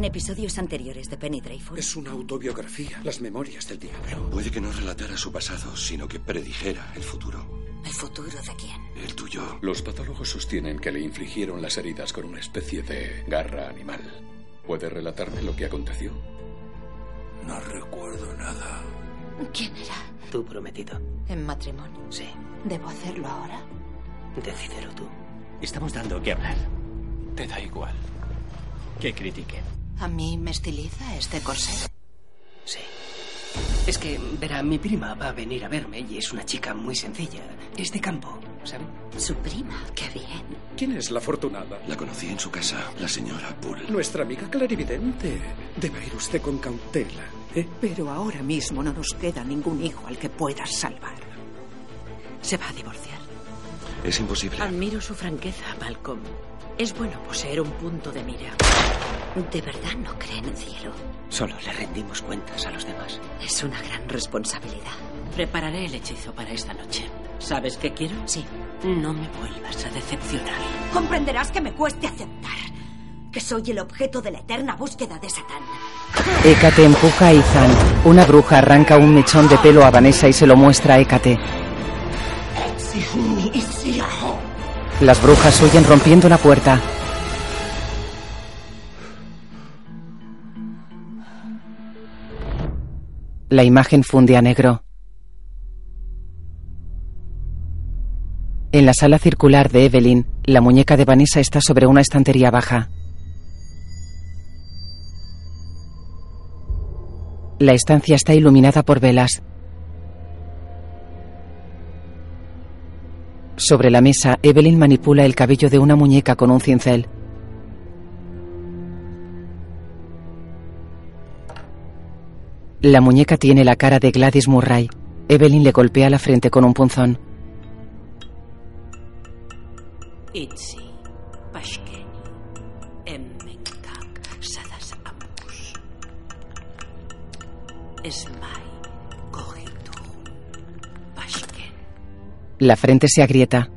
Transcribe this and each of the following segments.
en episodios anteriores de Penny Dreyfus. Es una autobiografía, las memorias del diablo. Puede que no relatara su pasado, sino que predijera el futuro. ¿El futuro de quién? El tuyo. Los patólogos sostienen que le infligieron las heridas con una especie de garra animal. ¿Puede relatarme lo que aconteció? No recuerdo nada. ¿Quién era? Tu prometido. ¿En matrimonio? Sí. ¿Debo hacerlo ahora? Decídelo tú. Estamos dando que hablar. Te da igual. Que critiquen. ¿A mí me estiliza este corsé? Sí. Es que, verá, mi prima va a venir a verme y es una chica muy sencilla. Es de campo, ¿sabe? Su prima, qué bien. ¿Quién es la afortunada? La conocí en su casa, la señora Bull. Nuestra amiga clarividente. Debe ir usted con cautela. ¿eh? Pero ahora mismo no nos queda ningún hijo al que puedas salvar. Se va a divorciar. Es imposible. Admiro su franqueza, Malcolm. Es bueno poseer un punto de mira. ¿De verdad no cree en el cielo? Solo le rendimos cuentas a los demás. Es una gran responsabilidad. Prepararé el hechizo para esta noche. ¿Sabes qué quiero? Sí. No me vuelvas a decepcionar. Comprenderás que me cueste aceptar que soy el objeto de la eterna búsqueda de Satán. Hécate empuja a Ethan. Una bruja arranca un mechón de pelo a Vanessa y se lo muestra a Hécate. Las brujas huyen rompiendo la puerta. La imagen funde a negro. En la sala circular de Evelyn, la muñeca de Vanessa está sobre una estantería baja. La estancia está iluminada por velas. Sobre la mesa, Evelyn manipula el cabello de una muñeca con un cincel. La muñeca tiene la cara de Gladys Murray. Evelyn le golpea la frente con un punzón. La frente se agrieta.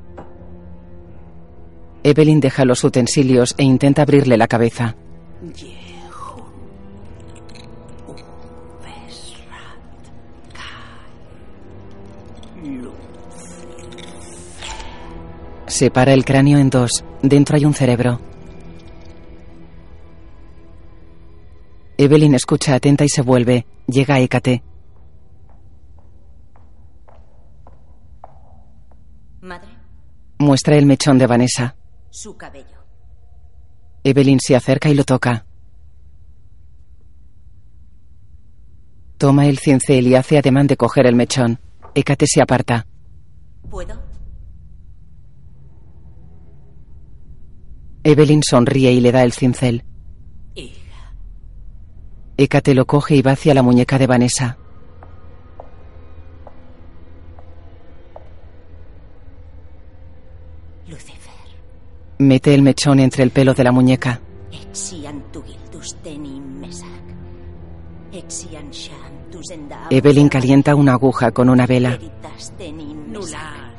Evelyn deja los utensilios e intenta abrirle la cabeza. Yehun, Separa el cráneo en dos. Dentro hay un cerebro. Evelyn escucha atenta y se vuelve. Llega a Hécate. Madre, Muestra el mechón de Vanessa. su cabello. Evelyn se acerca y lo toca. Toma el cincel y hace ademán de coger el mechón. Hécate se aparta. ¿Puedo? Evelyn sonríe y le da el cincel. Hija, Hécate lo coge y va hacia la muñeca de Vanessa. Lucifer. Mete el mechón entre el pelo de la muñeca. Evelyn calienta una aguja con una vela. Nular,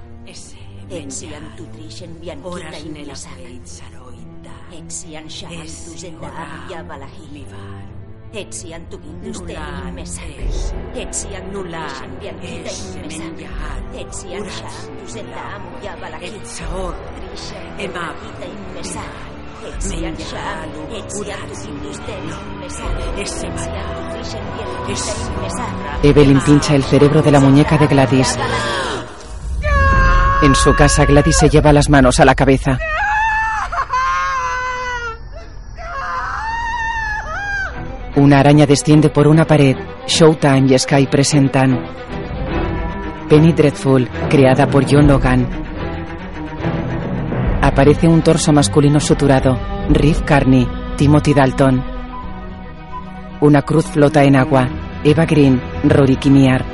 Exian balahi. Bianquita Emab, bianquita. Evelyn pincha el cerebro de la muñeca de Gladys. En su casa, Gladys se lleva las manos a la cabeza. Una araña desciende por una pared. Showtime y Sky presentan Penny Dreadful, creada por John Logan. Aparece un torso masculino suturado. Riff Carney, Timothy Dalton. Una cruz flota en agua. Eva Green, Rory Kinnear.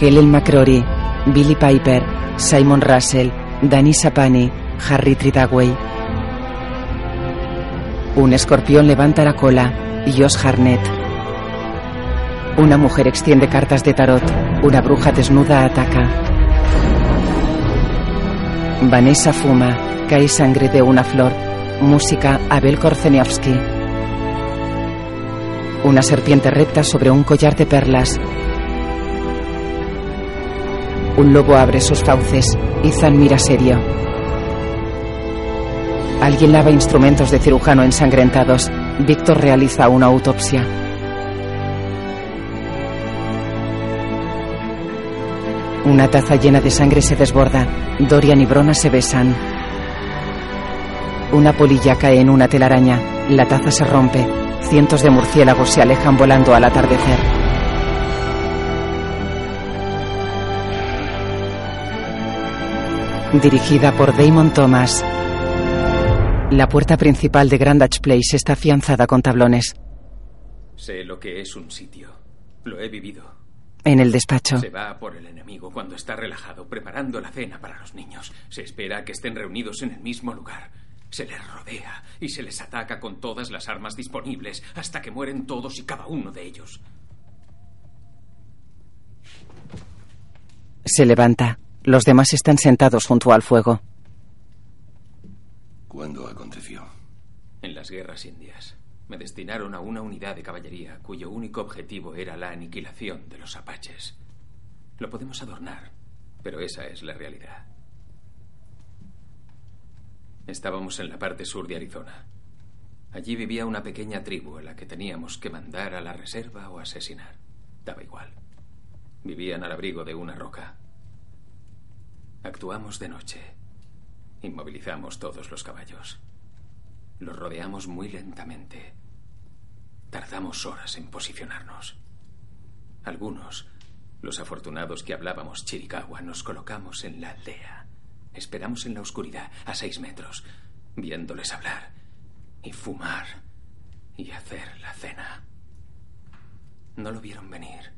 Helen McCrory, Billy Piper, Simon Russell, Danny Sapani, Harry Tridaway. Un escorpión levanta la cola. Josh Harnett. Una mujer extiende cartas de tarot. Una bruja desnuda ataca. Vanessa fuma. Cae sangre de una flor. Música Abel Korzeniowski. Una serpiente recta sobre un collar de perlas. Un lobo abre sus fauces. Ethan mira serio. Alguien lava instrumentos de cirujano ensangrentados. Víctor realiza una autopsia. Una taza llena de sangre se desborda. Dorian y Brona se besan. Una polilla cae en una telaraña. La taza se rompe. Cientos de murciélagos se alejan volando al atardecer. Dirigida por Damon Thomas. La puerta principal de Grandage Place está afianzada con tablones. Sé lo que es un sitio. Lo he vivido. En el despacho. Se va por el enemigo cuando está relajado, preparando la cena para los niños. Se espera que estén reunidos en el mismo lugar. Se les rodea y se les ataca con todas las armas disponibles hasta que mueren todos y cada uno de ellos. Se levanta. Los demás están sentados junto al fuego. ¿Cuándo aconteció? En las guerras indias. Me destinaron a una unidad de caballería cuyo único objetivo era la aniquilación de los apaches. Lo podemos adornar, pero esa es la realidad. Estábamos en la parte sur de Arizona. Allí vivía una pequeña tribu a la que teníamos que mandar a la reserva o asesinar. Daba igual. Vivían al abrigo de una roca. Actuamos de noche. Inmovilizamos todos los caballos. Los rodeamos muy lentamente. Tardamos horas en posicionarnos. Algunos, los afortunados que hablábamos chiricahua, nos colocamos en la aldea. Esperamos en la oscuridad, a seis metros, viéndoles hablar y fumar y hacer la cena. No lo vieron venir.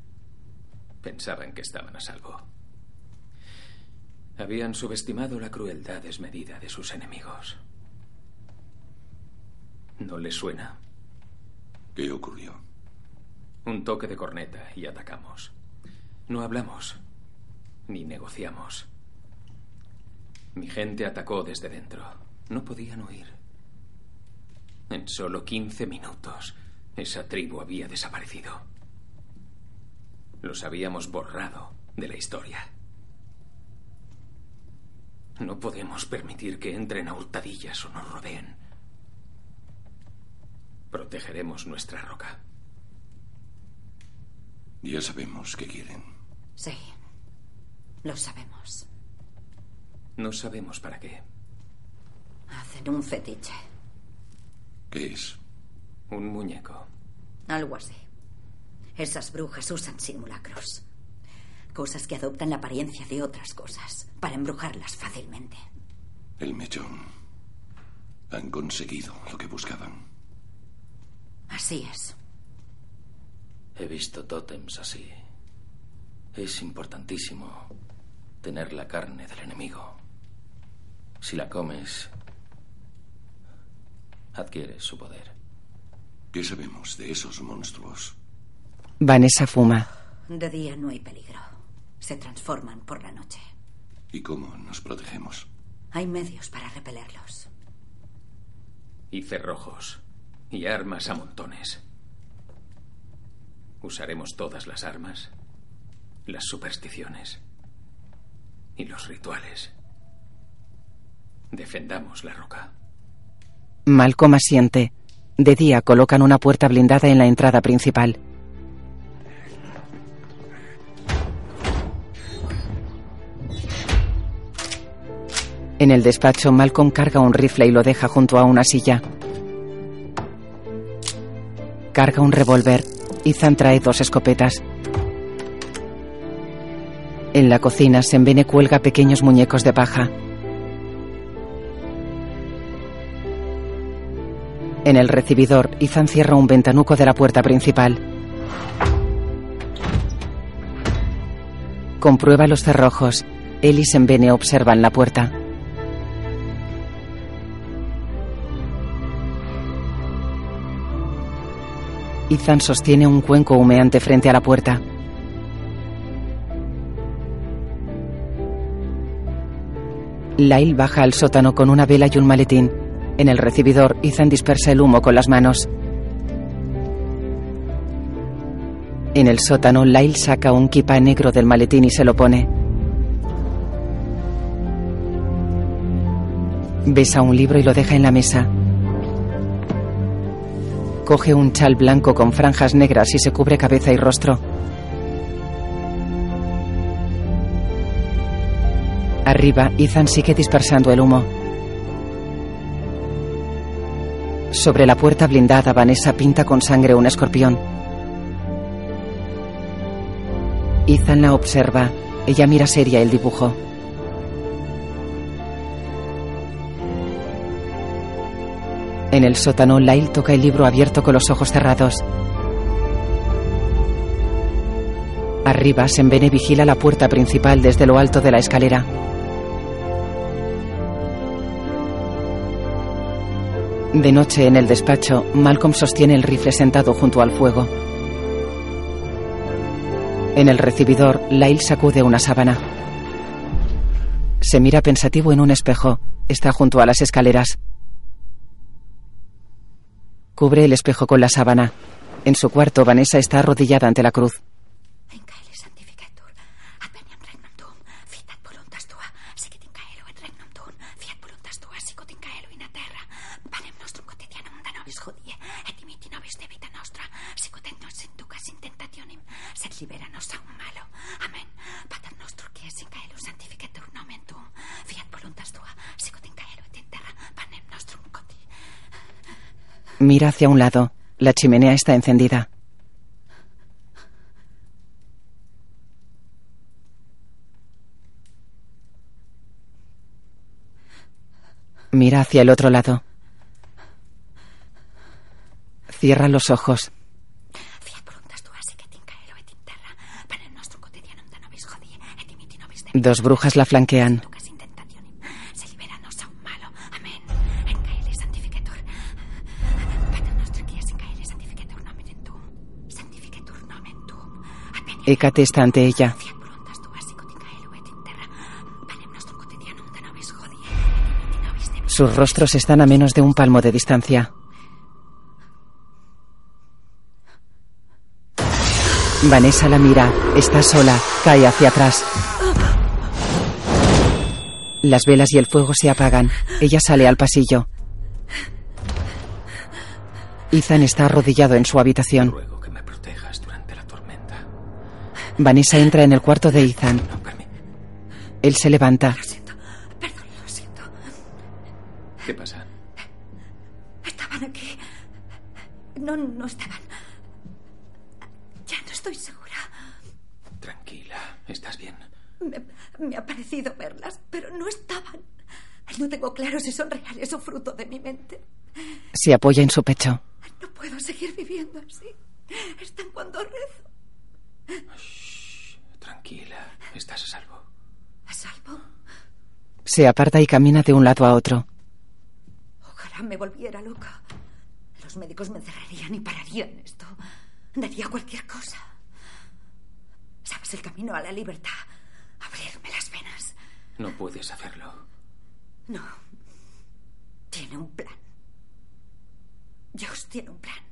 Pensaban que estaban a salvo. Habían subestimado la crueldad desmedida de sus enemigos. ¿No les suena? ¿Qué ocurrió? Un toque de corneta y atacamos. No hablamos, ni negociamos. Mi gente atacó desde dentro. No podían huir. En solo 15 minutos, esa tribu había desaparecido. Los habíamos borrado de la historia. No podemos permitir que entren a hurtadillas o nos rodeen. Protegeremos nuestra roca. Ya sabemos qué quieren. Sí, lo sabemos. No sabemos para qué. Hacen un fetiche. ¿Qué es? Un muñeco. Algo así. Esas brujas usan simulacros. Cosas que adoptan la apariencia de otras cosas para embrujarlas fácilmente. El mechón. Han conseguido lo que buscaban. Así es. He visto tótems así. Es importantísimo tener la carne del enemigo. Si la comes, adquieres su poder. ¿Qué sabemos de esos monstruos? Vanessa fuma. De día no hay peligro. Se transforman por la noche. ¿Y cómo nos protegemos? Hay medios para repelerlos. Y cerrojos. Y armas a montones. Usaremos todas las armas, las supersticiones y los rituales. Defendamos la roca. Malcolm asiente. De día colocan una puerta blindada en la entrada principal. En el despacho, Malcolm carga un rifle y lo deja junto a una silla. Carga un revólver. Ethan trae dos escopetas. En la cocina, Sembene cuelga pequeños muñecos de paja. En el recibidor, Ethan cierra un ventanuco de la puerta principal. Comprueba los cerrojos. Él y Sembene observan la puerta. Ethan sostiene un cuenco humeante frente a la puerta. Lyle baja al sótano con una vela y un maletín. En el recibidor, Ethan dispersa el humo con las manos. En el sótano, Lyle saca un kipa negro del maletín y se lo pone. Besa un libro y lo deja en la mesa. Coge un chal blanco con franjas negras y se cubre cabeza y rostro. Arriba, Ethan sigue dispersando el humo. Sobre la puerta blindada, Vanessa pinta con sangre un escorpión. Ethan la observa. Ella mira seria el dibujo. En el sótano, Lyle toca el libro abierto con los ojos cerrados. Arriba, Sembene vigila la puerta principal desde lo alto de la escalera. De noche, en el despacho, Malcolm sostiene el rifle sentado junto al fuego. En el recibidor, Lyle sacude una sábana. Se mira pensativo en un espejo. Está junto a las escaleras. Cubre el espejo con la sábana. En su cuarto, Vanessa está arrodillada ante la cruz. Mira hacia un lado. La chimenea está encendida. Mira hacia el otro lado. Cierra los ojos. Fiat voluntas tua, sicut Hécate está ante ella. Sus rostros están a menos de un palmo de distancia. Vanessa la mira. Está sola. Cae hacia atrás. Las velas y el fuego se apagan. Ella sale al pasillo. Ethan está arrodillado en su habitación. Vanessa entra en el cuarto de Ethan. Él se levanta. Lo siento. ¿Qué pasa? Estaban aquí. No, no estaban. Ya no estoy segura. Tranquila, ¿estás bien? Me, me ha parecido verlas, pero no estaban. No tengo claro si son reales o fruto de mi mente. Se apoya en su pecho. No puedo seguir viviendo así. Están cuando rezo. Tranquila, estás a salvo. ¿A salvo? Se aparta y camina de un lado a otro. Ojalá me volviera loca. Los médicos me encerrarían y pararían esto. Daría cualquier cosa. ¿Sabes el camino a la libertad? Abrirme las venas. No puedes hacerlo. No. Tiene un plan. Dios tiene un plan.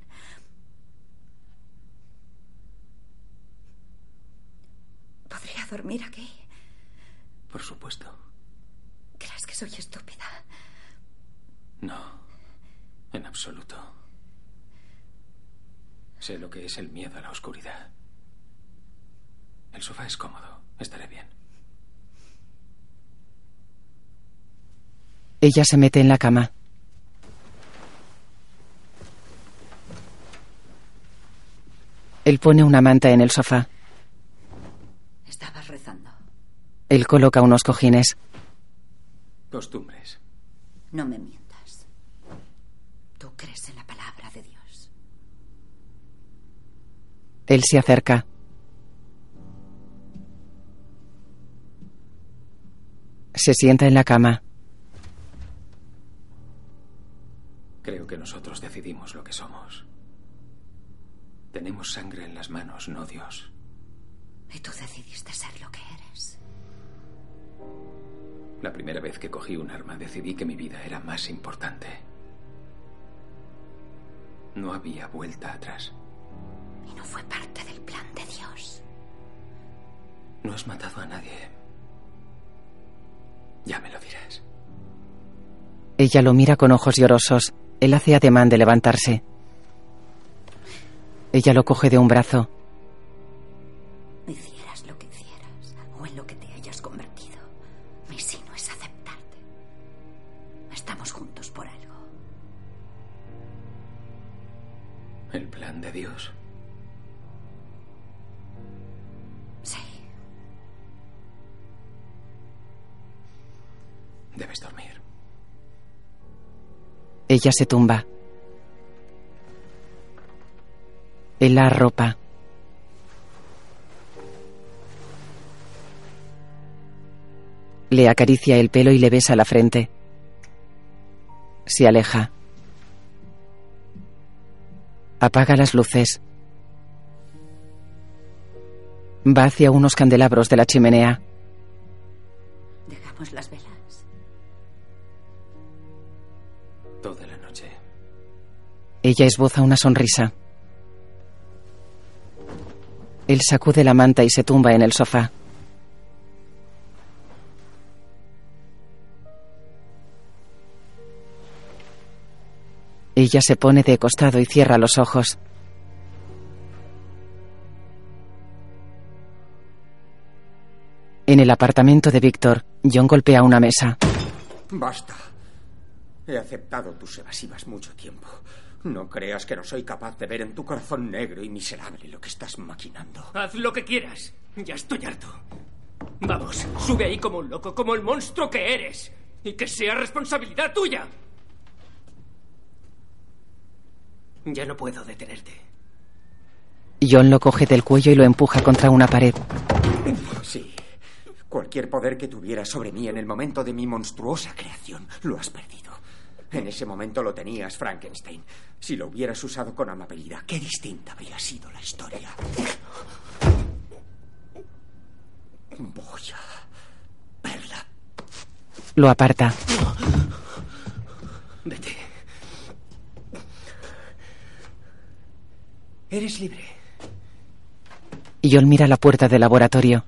¿Podría dormir aquí? Por supuesto. ¿Crees que soy estúpida? No, en absoluto. Sé lo que es el miedo a la oscuridad. El sofá es cómodo. Estaré bien. Ella se mete en la cama. Él pone una manta en el sofá. Él coloca unos cojines. Costumbres. No me mientas. Tú crees en la palabra de Dios. Él se acerca. Se sienta en la cama. Creo que nosotros decidimos lo que somos. Tenemos sangre en las manos, no Dios. Y tú decidiste ser lo que eres. La primera vez que cogí un arma decidí que mi vida era más importante. No había vuelta atrás. Y no fue parte del plan de Dios. No has matado a nadie. Ya me lo dirás. Ella lo mira con ojos llorosos. Él hace ademán de levantarse. Ella lo coge de un brazo. Ella se tumba. Él la arropa. Le acaricia el pelo y le besa la frente. Se aleja. Apaga las luces. Va hacia unos candelabros de la chimenea. Dejamos las velas. Ella esboza una sonrisa. Él sacude la manta y se tumba en el sofá. Ella se pone de costado y cierra los ojos. En el apartamento de Víctor, John golpea una mesa. Basta. He aceptado tus evasivas mucho tiempo. No creas que no soy capaz de ver en tu corazón negro y miserable lo que estás maquinando. Haz lo que quieras. Ya estoy harto. Vamos, sube ahí como un loco, como el monstruo que eres. Y que sea responsabilidad tuya. Ya no puedo detenerte. John lo coge del cuello y lo empuja contra una pared. Sí. Cualquier poder que tuvieras sobre mí en el momento de mi monstruosa creación, lo has perdido. En ese momento lo tenías, Frankenstein. Si lo hubieras usado con amabilidad, qué distinta habría sido la historia. Voy a verla. Lo aparta. Vete. Eres libre. John mira la puerta del laboratorio.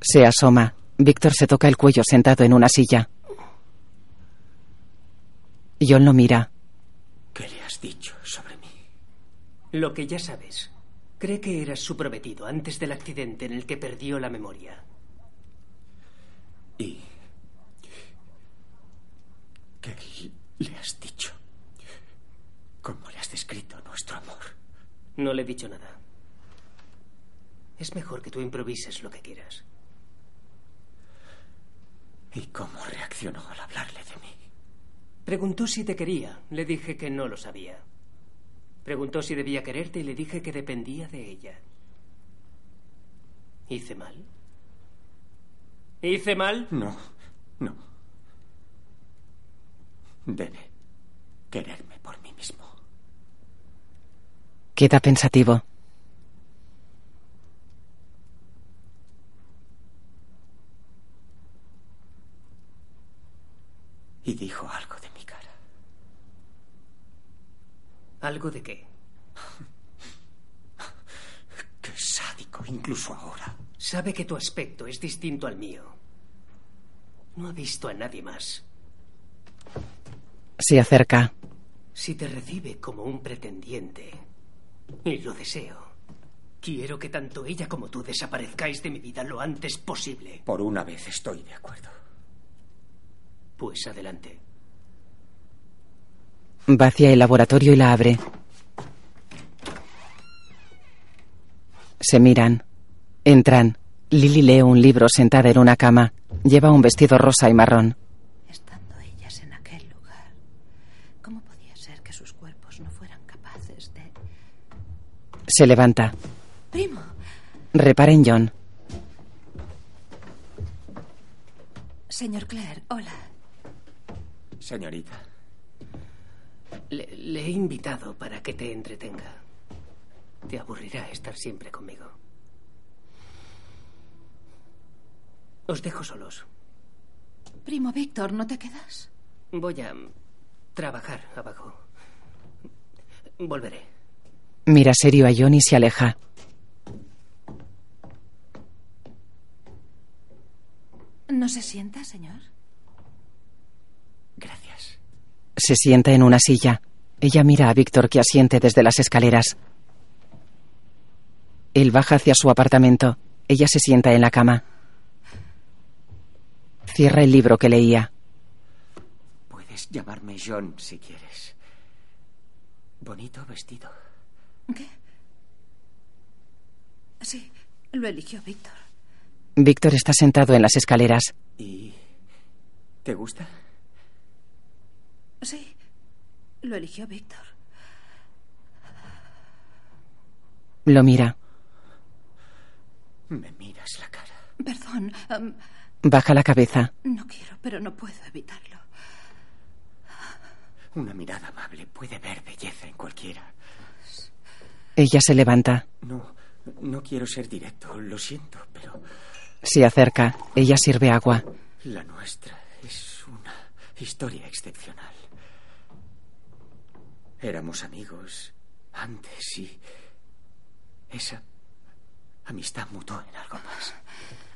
Se asoma. Víctor se toca el cuello sentado en una silla. John lo mira. ¿Qué le has dicho sobre mí? Lo que ya sabes. Cree que eras su prometido antes del accidente en el que perdió la memoria. ¿Y qué le has dicho? ¿Cómo le has descrito nuestro amor? No le he dicho nada. Es mejor que tú improvises lo que quieras. ¿Y cómo reaccionó al hablarle de mí? Preguntó si te quería. Le dije que no lo sabía. Preguntó si debía quererte y le dije que dependía de ella. ¿Hice mal? ¿Hice mal? No, no. Debe quererme por mí mismo. Queda pensativo. Y dijo algo de mi cara. ¿Algo de qué? Qué sádico, incluso ahora. Sabe que tu aspecto es distinto al mío. No ha visto a nadie más. Se acerca. Si te recibe como un pretendiente, y lo deseo, quiero que tanto ella como tú desaparezcáis de mi vida lo antes posible. Por una vez estoy de acuerdo. Pues adelante. Va hacia el laboratorio y la abre. Se miran. Entran. Lily lee un libro sentada en una cama. Lleva un vestido rosa y marrón. Estando ellas en aquel lugar, ¿cómo podía ser que sus cuerpos no fueran capaces de... Se levanta. Primo, Repara en John. señor Clare, hola. Señorita. Le, le he invitado para que te entretenga. Te aburrirá estar siempre conmigo. Os dejo solos. Primo Víctor, ¿no te quedas? Voy a trabajar abajo. Volveré. Mira serio a John y se aleja. ¿No se sienta, señor? Gracias. Se sienta en una silla. Ella mira a Víctor que asiente desde las escaleras. Él baja hacia su apartamento. Ella se sienta en la cama. Cierra el libro que leía. Puedes llamarme John si quieres. Bonito vestido. ¿Qué? Sí, lo eligió Víctor. Víctor está sentado en las escaleras. ¿Y te gusta? Sí, lo eligió Víctor. Lo mira. Me miras la cara. Perdón. em, Baja la cabeza. no quiero, pero no puedo evitarlo. Una mirada amable puede ver belleza en cualquiera. Ella se levanta. No, no quiero ser directo, lo siento, pero Se acerca. Ella sirve agua. la nuestra es una historia excepcional. Éramos amigos antes y esa amistad mutó en algo más.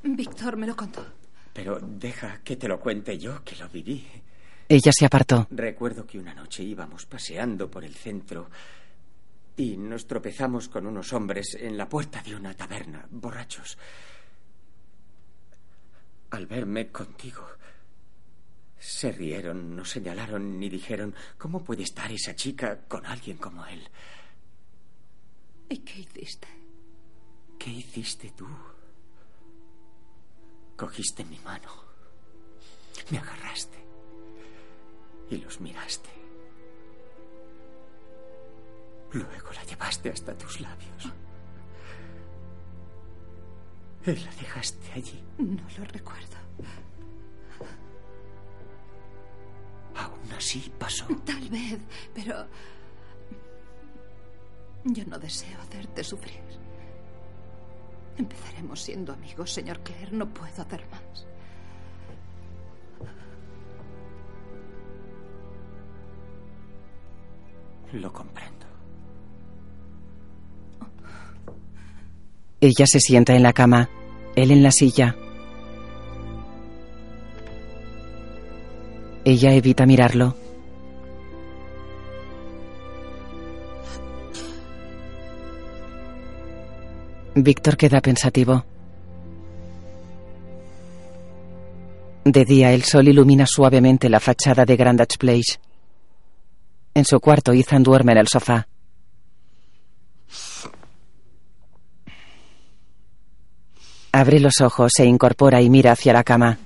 Víctor me lo contó. Pero deja que te lo cuente yo, que lo viví. Ella se apartó. Recuerdo que una noche íbamos paseando por el centro y nos tropezamos con unos hombres en la puerta de una taberna, borrachos. Al verme contigo, se rieron, no señalaron ni dijeron, ¿cómo puede estar esa chica con alguien como él? ¿Y qué hiciste? ¿Qué hiciste tú? Cogiste mi mano, me agarraste y los miraste. Luego la llevaste hasta tus labios. Y la dejaste allí. No lo recuerdo. Aún así pasó. Tal vez, pero... Yo no deseo hacerte sufrir. Empezaremos siendo amigos, señor Clare. No puedo hacer más. Lo comprendo. Ella se sienta en la cama. Él en la silla. Ella evita mirarlo. Víctor queda pensativo. De día el sol ilumina suavemente la fachada de Grandage Place. En su cuarto, Ethan duerme en el sofá. Abre los ojos, se incorpora y mira hacia la cama.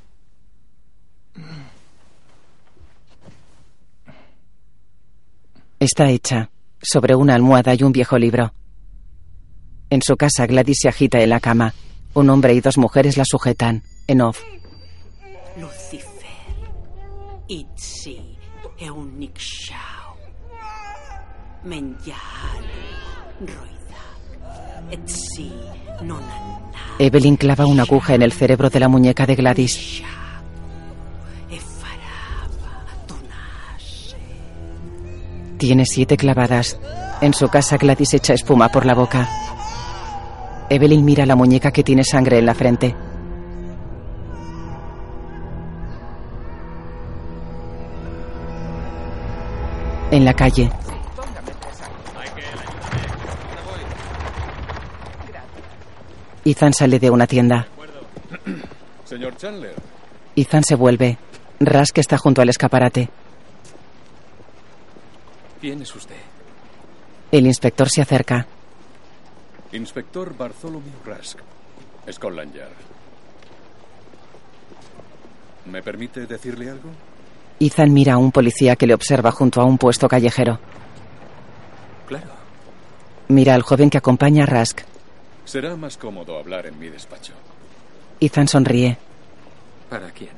Está hecha. Sobre una almohada y un viejo libro. En su casa, Gladys se agita en la cama. Un hombre y dos mujeres la sujetan. En off. Lucifer, Itzi, Eunic Shao, Menjal, Roidak, Etzi, Nonan, Evelyn clava una aguja en el cerebro de la muñeca de Gladys. Tiene siete clavadas. En su casa, Gladys echa espuma por la boca. Evelyn mira a la muñeca que tiene sangre en la frente. En la calle, Ethan sale de una tienda. Señor Chandler, Ethan se vuelve. Rask está junto al escaparate. ¿Quién es usted? El inspector se acerca. Inspector Bartholomew Rask, Scotland Yard. ¿Me permite decirle algo? Ethan mira a un policía que le observa junto a un puesto callejero. Claro. Mira al joven que acompaña a Rask. Será más cómodo hablar en mi despacho. Ethan sonríe. ¿Para quién?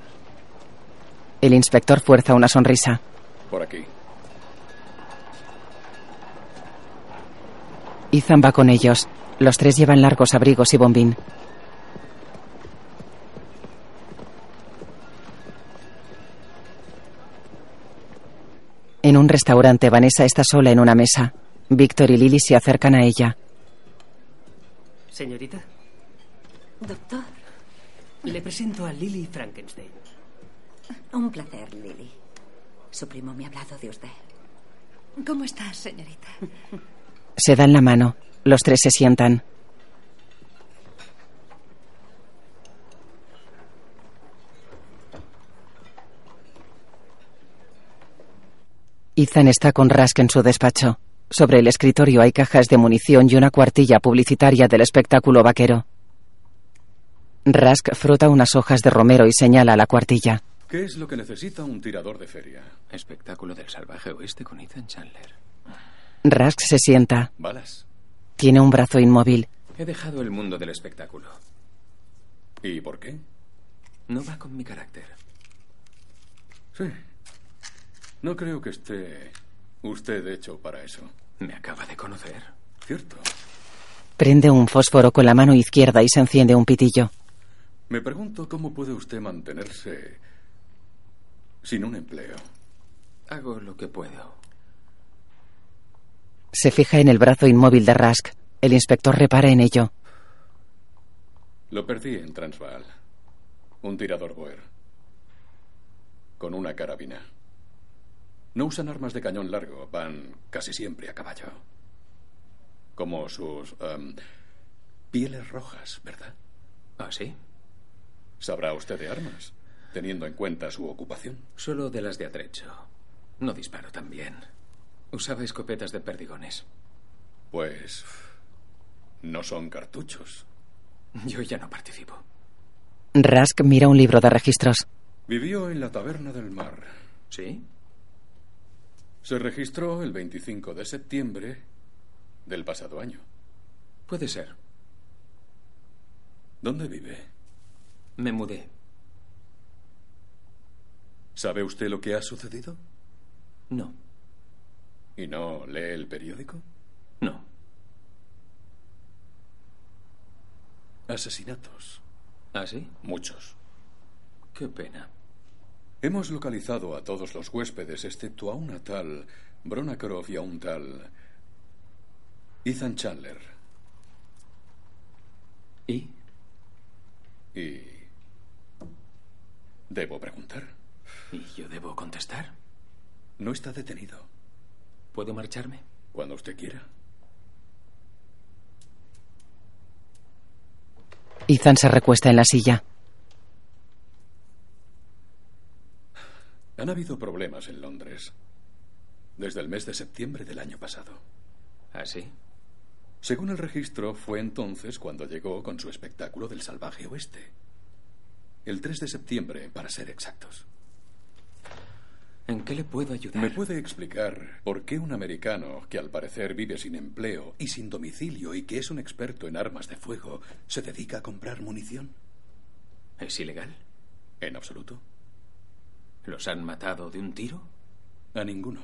El inspector fuerza una sonrisa. Por aquí. Ethan va con ellos. Los tres llevan largos abrigos y bombín. En un restaurante, Vanessa está sola en una mesa. Víctor y Lily se acercan a ella. Señorita, Doctor, le presento a Lily Frankenstein. un placer, Lily. Su primo me ha hablado de usted. ¿Cómo estás, señorita? Se dan la mano. Los tres se sientan. Ethan está con Rask en su despacho. Sobre el escritorio hay cajas de munición y una cuartilla publicitaria del espectáculo vaquero. Rask frota unas hojas de romero y señala a la cuartilla. ¿Qué es lo que necesita un tirador de feria? Espectáculo del salvaje oeste con Ethan Chandler. Rask se sienta. Balas. Tiene un brazo inmóvil. He dejado el mundo del espectáculo. ¿Y por qué? No va con mi carácter. Sí. No creo que esté usted hecho para eso. Me acaba de conocer. Cierto. Prende un fósforo con la mano izquierda y se enciende un pitillo. Me pregunto cómo puede usted mantenerse sin un empleo. Hago lo que puedo. Se fija en el brazo inmóvil de Rask. El inspector repara en ello. Lo perdí en Transvaal. Un tirador Boer. Con una carabina. No usan armas de cañón largo, van casi siempre a caballo. Como sus em, pieles rojas, ¿verdad? ¿Ah, sí? ¿Sabrá usted de armas, teniendo en cuenta su ocupación? Solo de las de atrecho. No disparo tan bien. Usaba escopetas de perdigones. Pues no son cartuchos. Yo ya no participo. Rask mira un libro de registros. Vivió en la taberna del mar. ¿Sí? Se registró el 25 de septiembre del pasado año. Puede ser. ¿Dónde vive? Me mudé. ¿Sabe usted lo que ha sucedido? No. ¿Y no lee el periódico? No. Asesinatos. ¿Ah, sí? Muchos. Qué pena. Hemos localizado a todos los huéspedes, excepto a una tal Bronakrov y a un tal Ethan Chandler. ¿Y? Y... ¿Debo preguntar? ¿Y yo debo contestar? No está detenido. ¿Puedo marcharme? Cuando usted quiera. Ethan se recuesta en la silla. Han habido problemas en Londres desde el mes de septiembre del año pasado. ¿Ah, sí? Según el registro, fue entonces cuando llegó con su espectáculo del salvaje oeste. El 3 de septiembre, para ser exactos. ¿En qué le puedo ayudar? ¿Me puede explicar por qué un americano que al parecer vive sin empleo y sin domicilio y que es un experto en armas de fuego se dedica a comprar munición? ¿Es ilegal? En absoluto. ¿Los han matado de un tiro? A ninguno.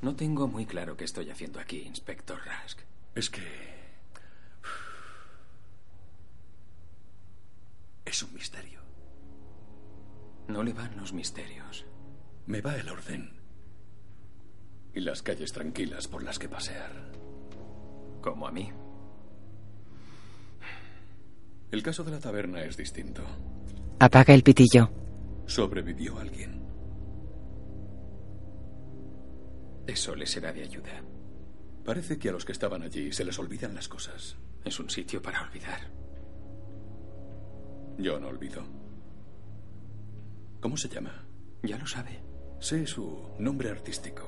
No tengo muy claro qué estoy haciendo aquí, inspector Rask. Es que... Es un misterio. No le van los misterios. Me va el orden. Y las calles tranquilas por las que pasear. Como a mí. El caso de la taberna es distinto. Apaga el pitillo. ¿Sobrevivió alguien? Eso le será de ayuda. Parece que a los que estaban allí se les olvidan las cosas. Es un sitio para olvidar. Yo no olvido. ¿Cómo se llama? Ya lo sabe. Sé su nombre artístico.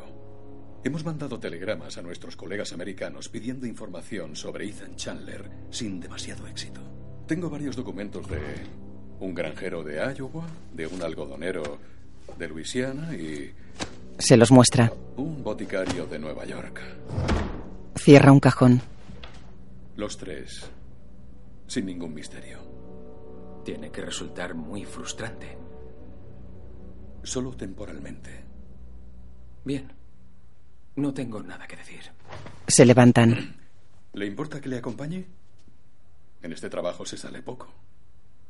Hemos mandado telegramas a nuestros colegas americanos pidiendo información sobre Ethan Chandler sin demasiado éxito. Tengo varios documentos de un granjero de Iowa, de un algodonero de Luisiana y Se los muestra. un boticario de Nueva York. Cierra un cajón. Los tres, sin ningún misterio. Tiene que resultar muy frustrante. Solo temporalmente. Bien. No tengo nada que decir. Se levantan. ¿Le importa que le acompañe? En este trabajo se sale poco.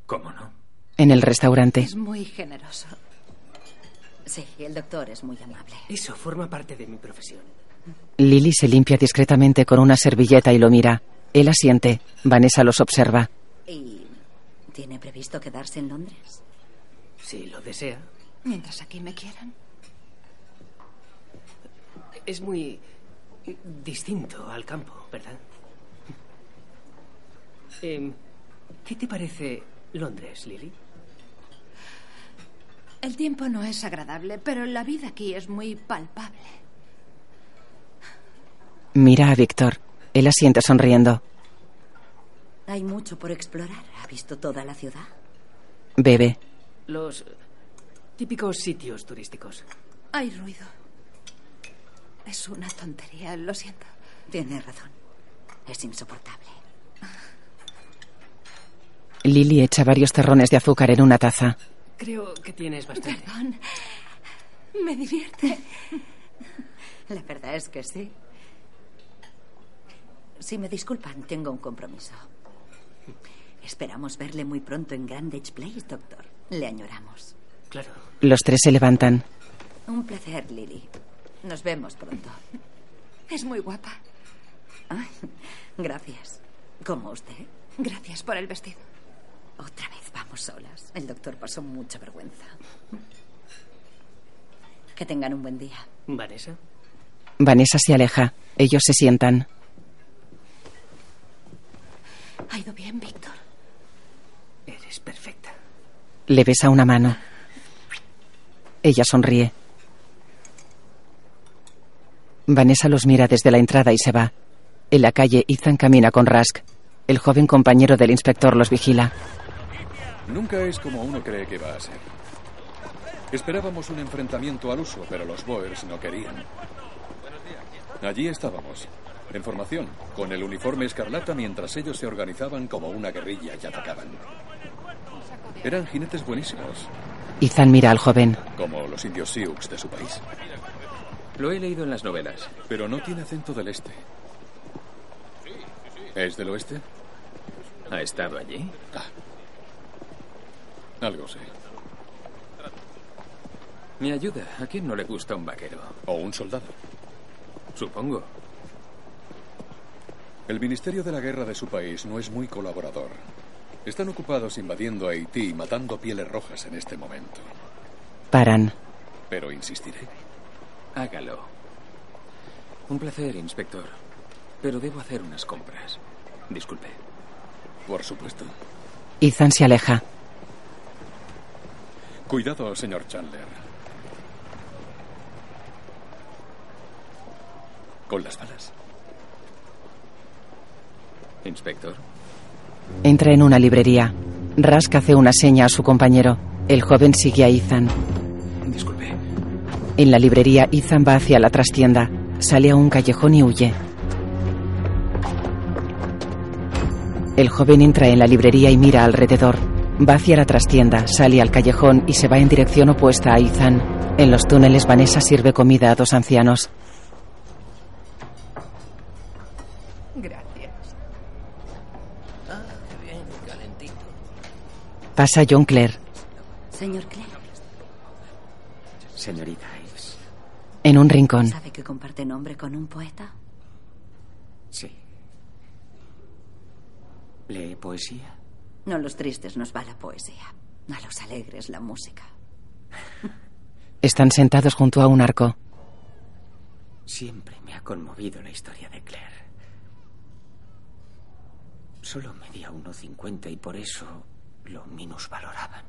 ¿Cómo no? En el restaurante. Es muy generoso. Sí, el doctor es muy amable. Eso forma parte de mi profesión. Lily se limpia discretamente con una servilleta y lo mira. Él asiente. Vanessa los observa. ¿Y tiene previsto quedarse en Londres? Si lo desea. Mientras aquí me quieran. Es muy distinto al campo, ¿verdad? Em, ¿Qué te parece Londres, Lily? El tiempo no es agradable, pero la vida aquí es muy palpable. Mira a Víctor. Él asiente sonriendo. Hay mucho por explorar. ¿Ha visto toda la ciudad? Bebe. Los típicos sitios turísticos. Hay ruido. Es una tontería, lo siento. Tiene razón. Es insoportable. Lily echa varios terrones de azúcar en una taza. Creo que tienes bastante. Perdón. Me divierte. La verdad es que sí. Si me disculpan, tengo un compromiso. Esperamos verle muy pronto en Grandage Place, doctor. Le añoramos. Claro. Los tres se levantan. Un placer, Lily. Nos vemos pronto. Es muy guapa. Ay, gracias. ¿Cómo usted? Gracias por el vestido. Otra vez vamos solas. El doctor pasó mucha vergüenza. Que tengan un buen día. ¿Vanessa? Vanessa se aleja. Ellos se sientan. Ha ido bien, Víctor. Eres perfecta. Le besa una mano. Ella sonríe. Vanessa los mira desde la entrada y se va. En la calle, Ethan camina con Rask. El joven compañero del inspector los vigila. Nunca es como uno cree que va a ser. Esperábamos un enfrentamiento al uso, pero los Boers no querían. Allí estábamos, en formación, con el uniforme escarlata mientras ellos se organizaban como una guerrilla y atacaban. Eran jinetes buenísimos, Ethan mira al joven. como los indios Sioux de su país. Lo he leído en las novelas. Pero no tiene acento del este. ¿Es del oeste? ¿Ha estado allí? Algo sé. Me ayuda. ¿A quién no le gusta un vaquero? O un soldado. Supongo. El Ministerio de la Guerra de su país no es muy colaborador. Están ocupados invadiendo Haití y matando pieles rojas en este momento. Paran. Pero insistiré. Hágalo. Un placer, inspector. Pero debo hacer unas compras. Disculpe. Por supuesto. Ethan se aleja. Cuidado, señor Chandler. Con las balas. Inspector. Entra en una librería. Rask hace una seña a su compañero. El joven sigue a Ethan. Disculpe. En la librería, Ethan va hacia la trastienda. Sale a un callejón y huye. El joven entra en la librería y mira alrededor. Va hacia la trastienda, sale al callejón y se va en dirección opuesta a Ethan. En los túneles, Vanessa sirve comida a dos ancianos. Gracias. Ah, qué bien, calentito. Pasa John Clare. Señor Clay, Señorita Ives. En un rincón. ¿sabe que comparte nombre con un poeta? Sí. ¿Lee poesía? No a los tristes nos va la poesía. A los alegres la música. Están sentados junto a un arco. Siempre me ha conmovido la historia de Claire. Solo medía 1,50 y por eso lo minusvaloraban.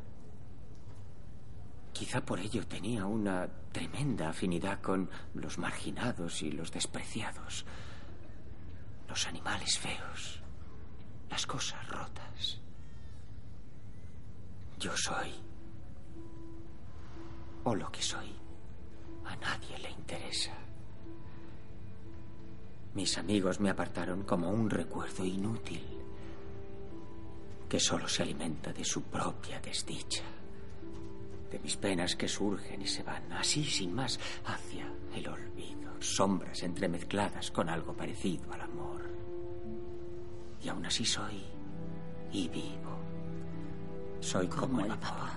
Quizá por ello tenía una tremenda afinidad con los marginados y los despreciados, los animales feos, las cosas rotas. Yo soy, o lo que soy, a nadie le interesa. Mis amigos me apartaron como un recuerdo inútil que solo se alimenta de su propia desdicha, de mis penas que surgen y se van así sin más hacia el olvido, sombras entremezcladas con algo parecido al amor. Y aún así soy y vivo. Soy como, el vapor.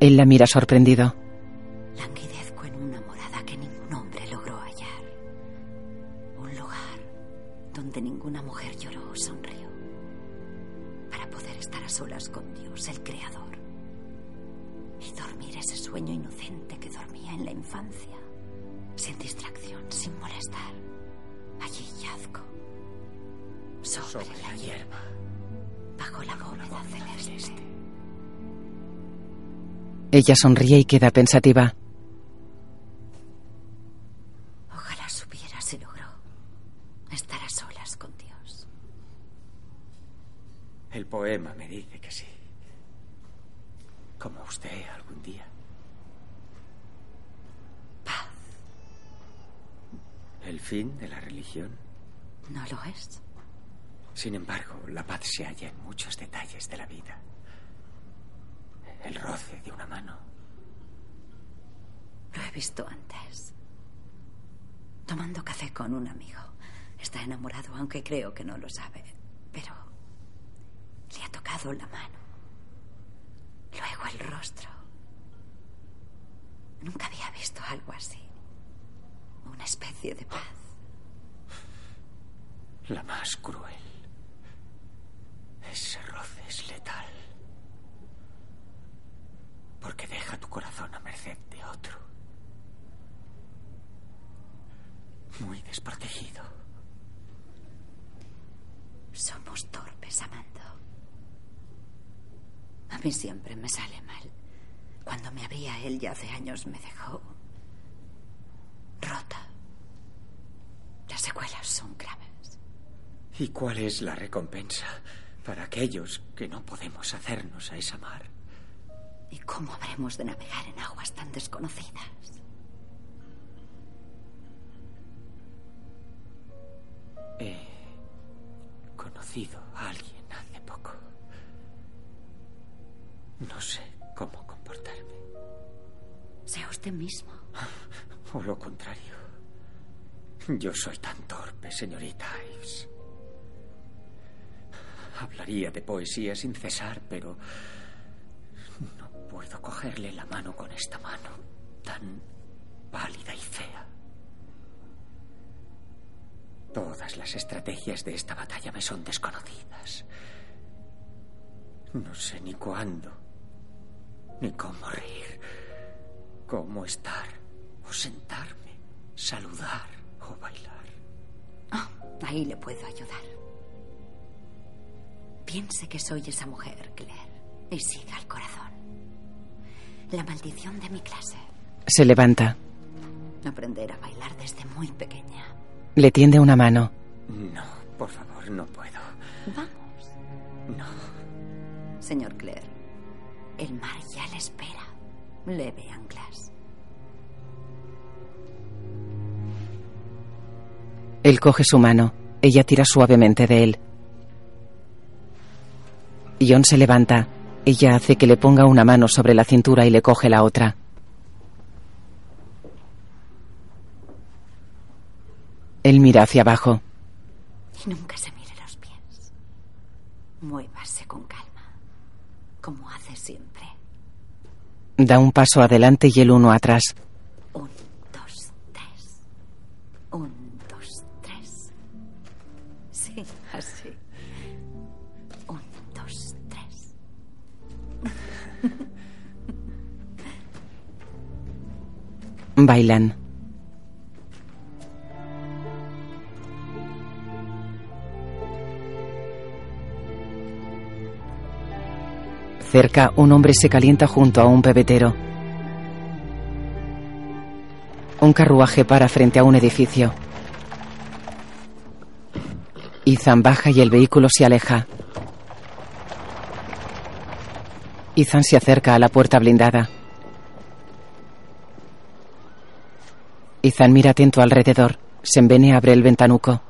Él la mira sorprendido. Ella sonríe y queda pensativa. Ojalá supiera si logró estar a solas con Dios. El poema me dice que sí. Como usted algún día. Paz. ¿El fin de la religión? ¿No lo es? Sin se halla en muchos detalles de la vida. El roce de una mano. Lo he visto antes. Tomando café con un amigo. Está enamorado, aunque creo que no lo sabe. Pero le ha tocado la mano. Luego el rostro. Nunca había visto algo así. Una especie de paz. La más cruel. Ese roce es letal. Porque deja tu corazón a merced de otro. Muy desprotegido. Somos torpes amando. A mí siempre me sale mal. Cuando me abría él ya hace años me dejó rota. Las secuelas son graves. ¿Y cuál es la recompensa para aquellos que no podemos hacernos a esa mar? ¿Y cómo habremos de navegar en aguas tan desconocidas? He conocido a alguien hace poco. No sé cómo comportarme. Sea usted mismo. O lo contrario. Yo soy tan torpe, señorita Ives. Hablaría de poesía sin cesar, pero no puedo cogerle la mano con esta mano tan pálida y fea. Todas las estrategias de esta batalla me son desconocidas. No sé ni cuándo, ni cómo reír, cómo estar, o sentarme, saludar o bailar. Ah, ahí le puedo ayudar. Piense que soy esa mujer, Claire, y siga al corazón. La maldición de mi clase. Se levanta. Aprender a bailar desde muy pequeña. Le tiende una mano. No, por favor, no puedo. Vamos. No. Señor Claire, el mar ya le espera. Leve anclas. Él coge su mano. Ella tira suavemente de él. John se levanta. Ella hace que le ponga una mano sobre la cintura y le coge la otra. Él mira hacia abajo. Y nunca se mire los pies. Muévase con calma, como hace siempre. Da un paso adelante y el uno atrás. Bailan. Cerca, un hombre se calienta junto a un pebetero. Un carruaje para frente a un edificio. Ethan baja y el vehículo se aleja. Ethan se acerca a la puerta blindada. Ethan mira atento alrededor. Sembene abre el ventanuco.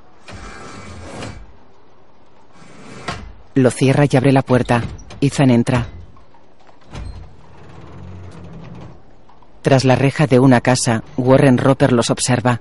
Lo cierra y abre la puerta. Ethan entra. Tras la reja de una casa, Warren Roper los observa.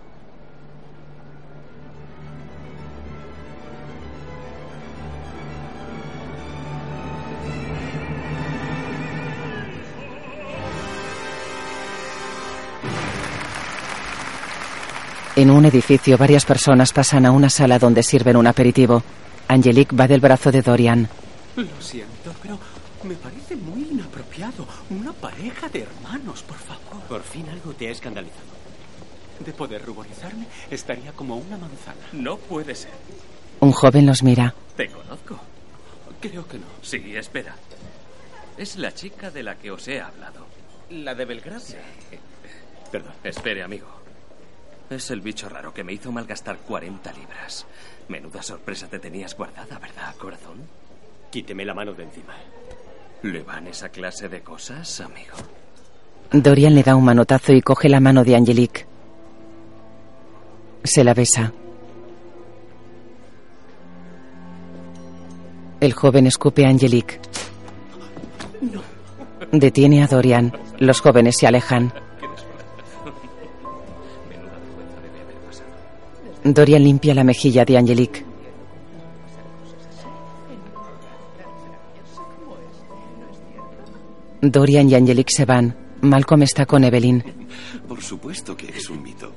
En un edificio varias personas pasan a una sala donde sirven un aperitivo. Angelique va del brazo de Dorian. Lo siento, pero me parece muy inapropiado. Una pareja de hermanos, por favor. Por fin algo te ha escandalizado. De poder ruborizarme, estaría como una manzana. No puede ser. Un joven los mira. Te conozco. Creo que no. Sí, espera. Es la chica de la que os he hablado. La de Belgracia. Perdón. Espere, amigo. Es el bicho raro que me hizo malgastar 40 libras. Menuda sorpresa te tenías guardada, ¿verdad, corazón? Quíteme la mano de encima. ¿Le van esa clase de cosas, amigo? Dorian le da un manotazo y coge la mano de Angelique. Se la besa. El joven escupe a Angelique. Detiene a Dorian. Los jóvenes se alejan. Dorian limpia la mejilla de Angelique. Dorian y Angelique se van. Malcolm está con Evelyn. Por supuesto que es un mito.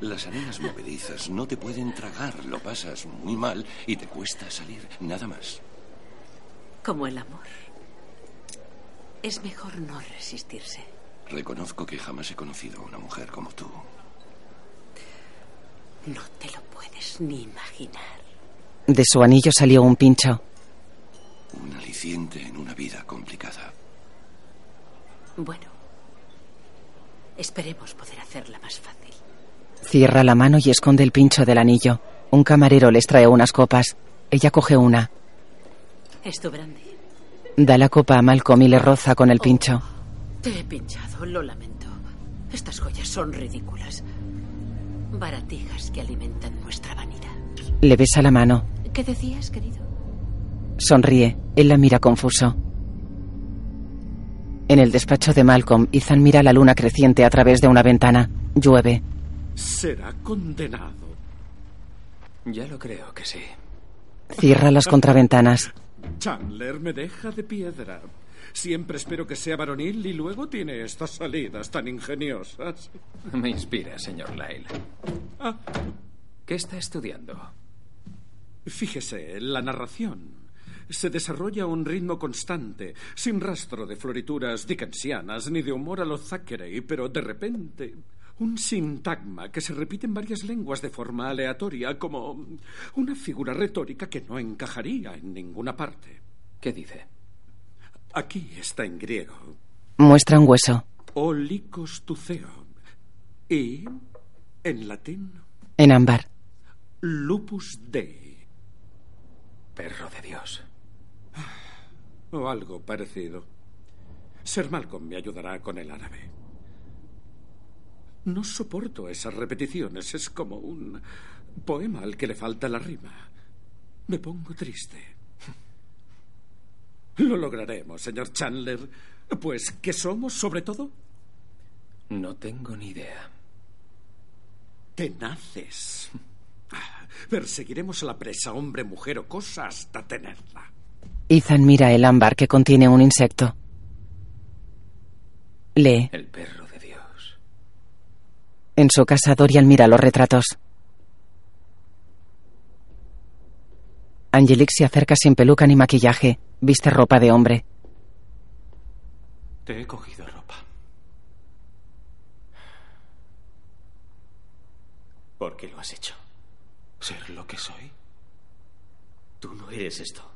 Las arenas movedizas no te pueden tragar, lo pasas muy mal y te cuesta salir, nada más. Como el amor. Es mejor no resistirse. Reconozco que jamás he conocido a una mujer como tú. No te lo puedes ni imaginar. De su anillo salió un pincho. Un aliciente en una vida complicada. Bueno, esperemos poder hacerla más fácil. Cierra la mano y esconde el pincho del anillo. Un camarero les trae unas copas. Ella coge una. Es tu brandy. Da la copa a Malcolm y le roza con el pincho. Te he pinchado, lo lamento. Estas joyas son ridículas. Baratijas que alimentan nuestra vanidad. Le besa la mano. ¿Qué decías, querido? Sonríe. Él la mira confuso. En el despacho de Malcolm, Ethan mira la luna creciente a través de una ventana. Llueve. Será condenado. Ya lo creo que sí. Cierra las contraventanas. Chandler me deja de piedra. Siempre espero que sea varonil y luego tiene estas salidas tan ingeniosas. Me inspira, señor Lyle. Ah, ¿Qué está estudiando? fíjese, la narración se desarrolla a un ritmo constante, sin rastro de florituras dickensianas ni de humor a lo Thackeray, pero de repente un sintagma que se repite en varias lenguas de forma aleatoria, como una figura retórica que no encajaría en ninguna parte. ¿Qué dice? Aquí está en griego. Muestra un hueso. Olikos tuceo. Y, en latín, En ámbar. lupus dei. Perro de Dios. O algo parecido. Sir Malcolm me ayudará con el árabe. No soporto esas repeticiones. Es como un poema al que le falta la rima. Me pongo triste. Lo lograremos, señor Chandler. Pues, ¿qué somos, sobre todo? No tengo ni idea. Tenaces. Ah, Perseguiremos a la presa, hombre, mujer o cosa, hasta tenerla. Ethan mira el ámbar que contiene un insecto. Lee. El perro de Dios. En su casa, Dorian mira los retratos. Angelique se acerca sin peluca ni maquillaje. Viste ropa de hombre. Te he cogido ropa. ¿Por qué lo has hecho? ¿Ser lo que soy? Tú no eres esto.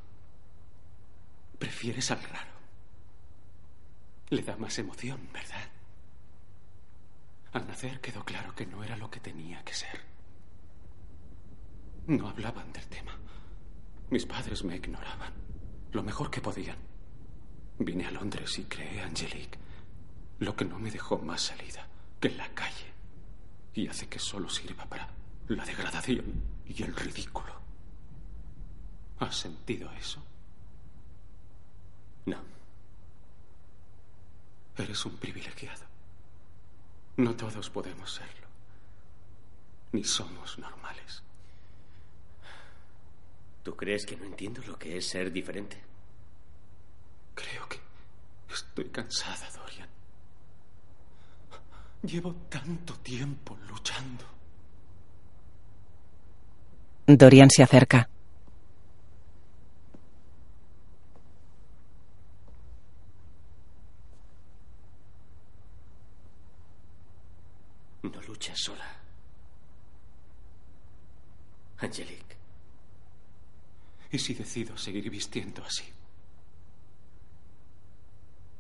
Prefieres al raro. Le da más emoción, ¿verdad? Al nacer quedó claro que no era lo que tenía que ser. No hablaban del tema. Mis padres me ignoraban. Lo mejor que podían. Vine a Londres y creé a Angelique. Lo que no me dejó más salida que la calle. Y hace que solo sirva para la degradación y el ridículo. ¿Has sentido eso? No. Eres un privilegiado. No todos podemos serlo. Ni somos normales. ¿Tú crees que no entiendo lo que es ser diferente? Creo que estoy cansada, Dorian. Llevo tanto tiempo luchando. Dorian se acerca. No luchas sola. Angelique. ¿Y si decido seguir vistiendo así?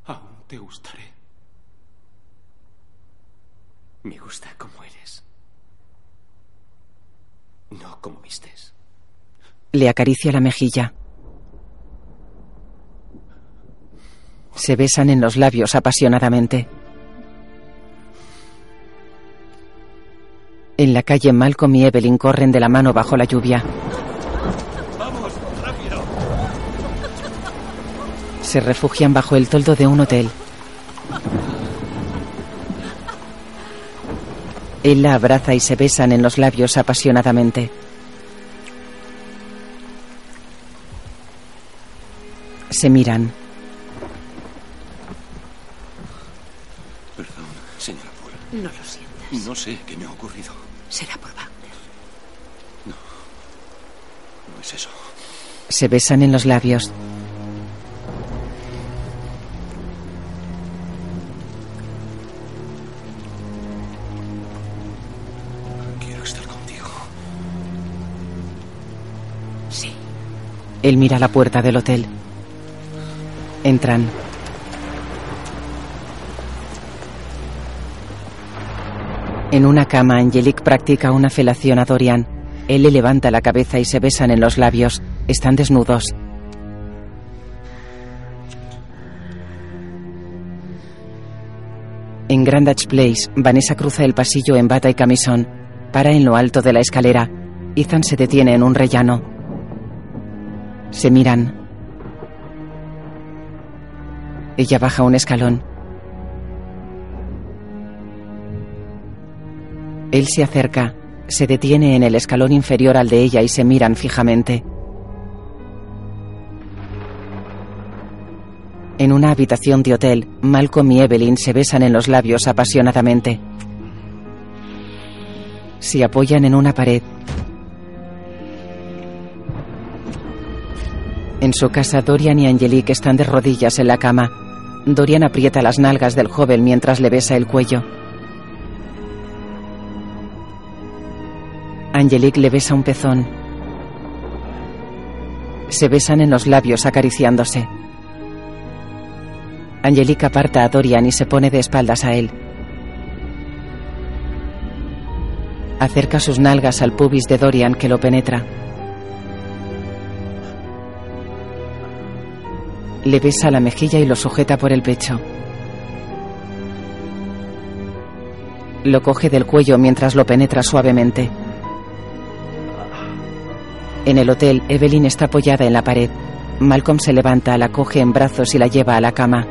Aún te gustaré. Me gusta como eres. No como vistes. Le acaricia la mejilla. Se besan en los labios apasionadamente. En la calle Malcolm y Evelyn corren de la mano bajo la lluvia. Se refugian bajo el toldo de un hotel. Él la abraza y se besan en los labios apasionadamente. Se miran. Perdón, señora Poole. No lo sientas. No sé qué me ha ocurrido. Será por Wagner. No es eso. Se besan en los labios. Él mira la puerta del hotel. Entran. En una cama, Angelique practica una felación a Dorian. Él le levanta la cabeza y se besan en los labios. Están desnudos. En Grandage Place, Vanessa cruza el pasillo en bata y camisón. Para en lo alto de la escalera. Ethan se detiene en un rellano. Se miran. Ella baja un escalón. Él se acerca, se detiene en el escalón inferior al de ella y se miran fijamente. En una habitación de hotel, Malcolm y Evelyn se besan en los labios apasionadamente. Se apoyan en una pared. En su casa, Dorian y Angelique están de rodillas en la cama. Dorian aprieta las nalgas del joven mientras le besa el cuello. Angelique le besa un pezón. Se besan en los labios acariciándose. Angelique aparta a Dorian y se pone de espaldas a él. Acerca sus nalgas al pubis de Dorian que lo penetra. Le besa la mejilla y lo sujeta por el pecho. Lo coge del cuello mientras lo penetra suavemente. En el hotel, Evelyn está apoyada en la pared. Malcolm se levanta, la coge en brazos y la lleva a la cama.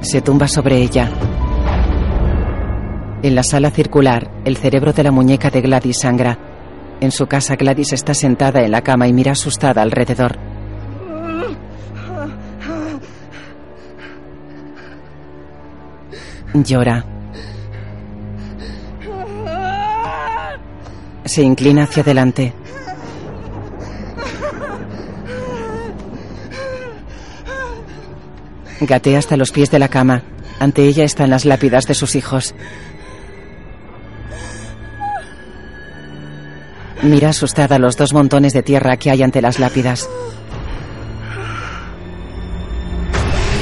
Se tumba sobre ella. En la sala circular, el cerebro de la muñeca de Gladys sangra. En su casa, Gladys está sentada en la cama y mira asustada alrededor. Llora. Se inclina hacia adelante. Gatea hasta los pies de la cama. Ante ella están las lápidas de sus hijos. Mira asustada los dos montones de tierra que hay ante las lápidas.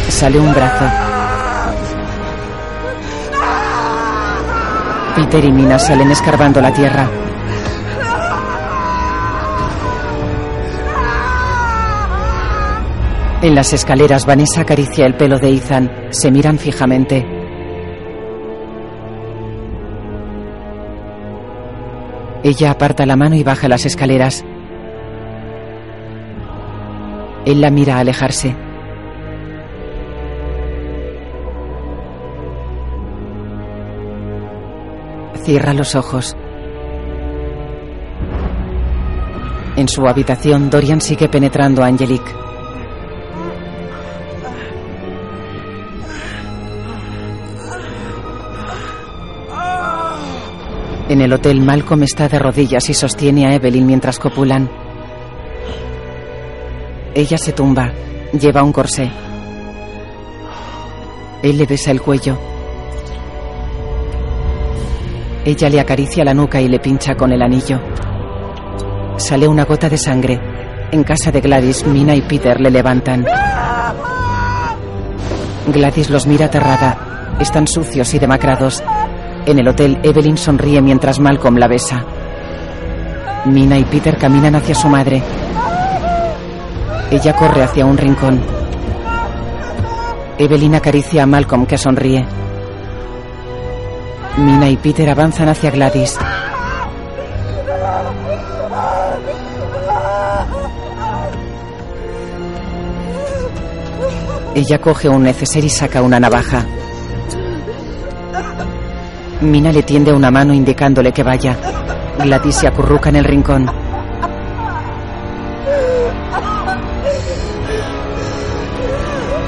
Sale un brazo. Peter y Mina salen escarbando la tierra. En las escaleras, Vanessa acaricia el pelo de Ethan. Se miran fijamente. Ella aparta la mano y baja las escaleras. Él la mira alejarse. Cierra los ojos. En su habitación, Dorian sigue penetrando a Angelique. En el hotel, Malcolm está de rodillas y sostiene a Evelyn mientras copulan. Ella se tumba. Lleva un corsé. Él le besa el cuello. Ella le acaricia la nuca y le pincha con el anillo. Sale una gota de sangre. En casa de Gladys, Mina y Peter le levantan. Gladys los mira aterrada. Están sucios y demacrados. En el hotel, Evelyn sonríe mientras Malcolm la besa. Mina y Peter caminan hacia su madre. Ella corre hacia un rincón. Evelyn acaricia a Malcolm que sonríe. Mina y Peter avanzan hacia Gladys. Ella coge un neceser y saca una navaja. Mina le tiende una mano indicándole que vaya. Gladys se acurruca en el rincón.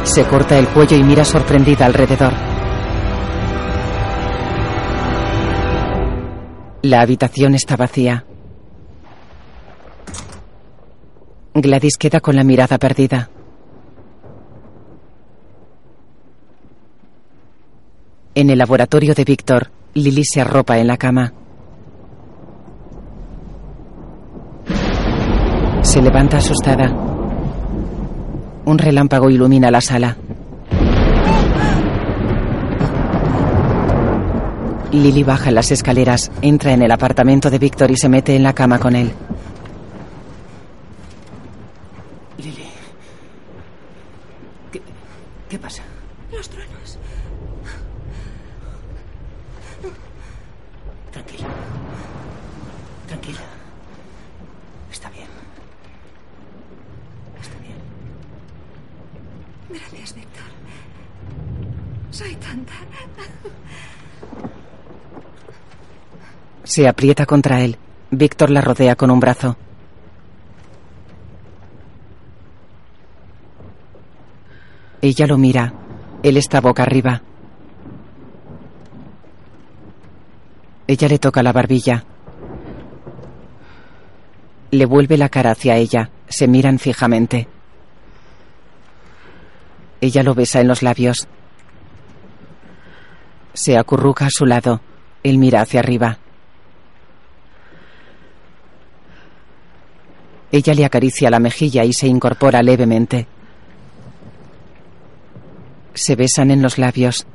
Se corta el cuello y mira sorprendida alrededor. La habitación está vacía. Gladys queda con la mirada perdida. En el laboratorio de Víctor, Lily se arropa en la cama. Se levanta asustada. Un relámpago ilumina la sala. Lily baja las escaleras, entra en el apartamento de Víctor y se mete en la cama con él. Lily. ¿Qué, qué pasa? Los truenos. Tranquila. Tranquila. Está bien. Está bien. Gracias, Víctor. Soy tonta. Se aprieta contra él. Víctor la rodea con un brazo. Ella lo mira. Él está boca arriba. Ella le toca la barbilla. Le vuelve la cara hacia ella. Se miran fijamente. Ella lo besa en los labios. Se acurruca a su lado. Él mira hacia arriba. Ella le acaricia la mejilla y se incorpora levemente. Se besan en los labios.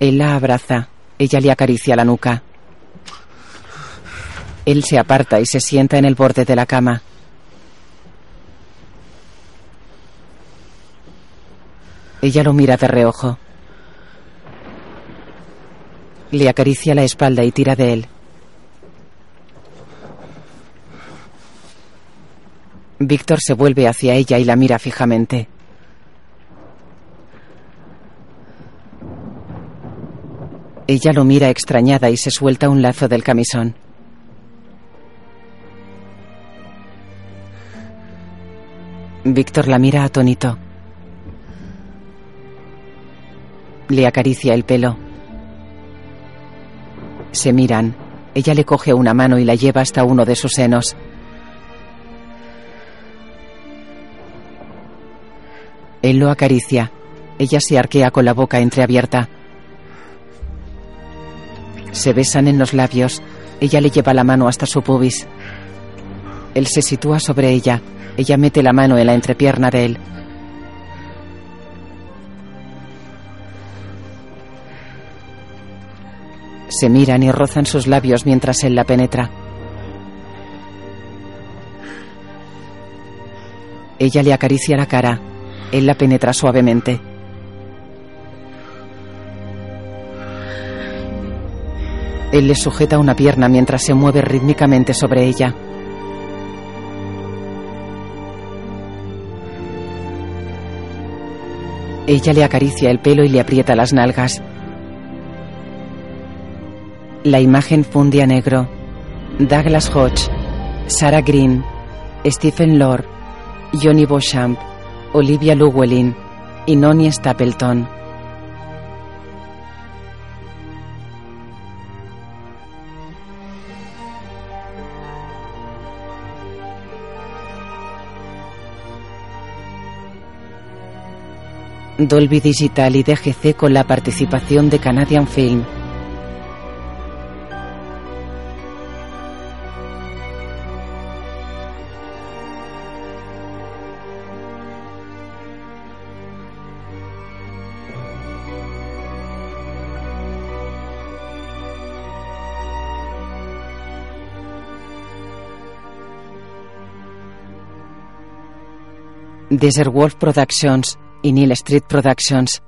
Él la abraza. Ella le acaricia la nuca. Él se aparta y se sienta en el borde de la cama. Ella lo mira de reojo. Le acaricia la espalda y tira de él. Víctor se vuelve hacia ella y la mira fijamente. Ella lo mira extrañada y se suelta un lazo del camisón. Víctor la mira atónito. Le acaricia el pelo. Se miran. Ella le coge una mano y la lleva hasta uno de sus senos. Él lo acaricia. Ella se arquea con la boca entreabierta. Se besan en los labios. Ella le lleva la mano hasta su pubis. Él se sitúa sobre ella. Ella mete la mano en la entrepierna de él. Se miran y rozan sus labios mientras él la penetra. Ella le acaricia la cara. Él la penetra suavemente. Él le sujeta una pierna mientras se mueve rítmicamente sobre ella. Ella le acaricia el pelo y le aprieta las nalgas. La imagen funde a negro. Douglas Hodge, Sarah Green, Stephen Lord, Johnny Beauchamp, Olivia Llewellyn y Noni Stapleton. Dolby Digital y DGC con la participación de Canadian Film. Desert Wolf Productions y Neil Street Productions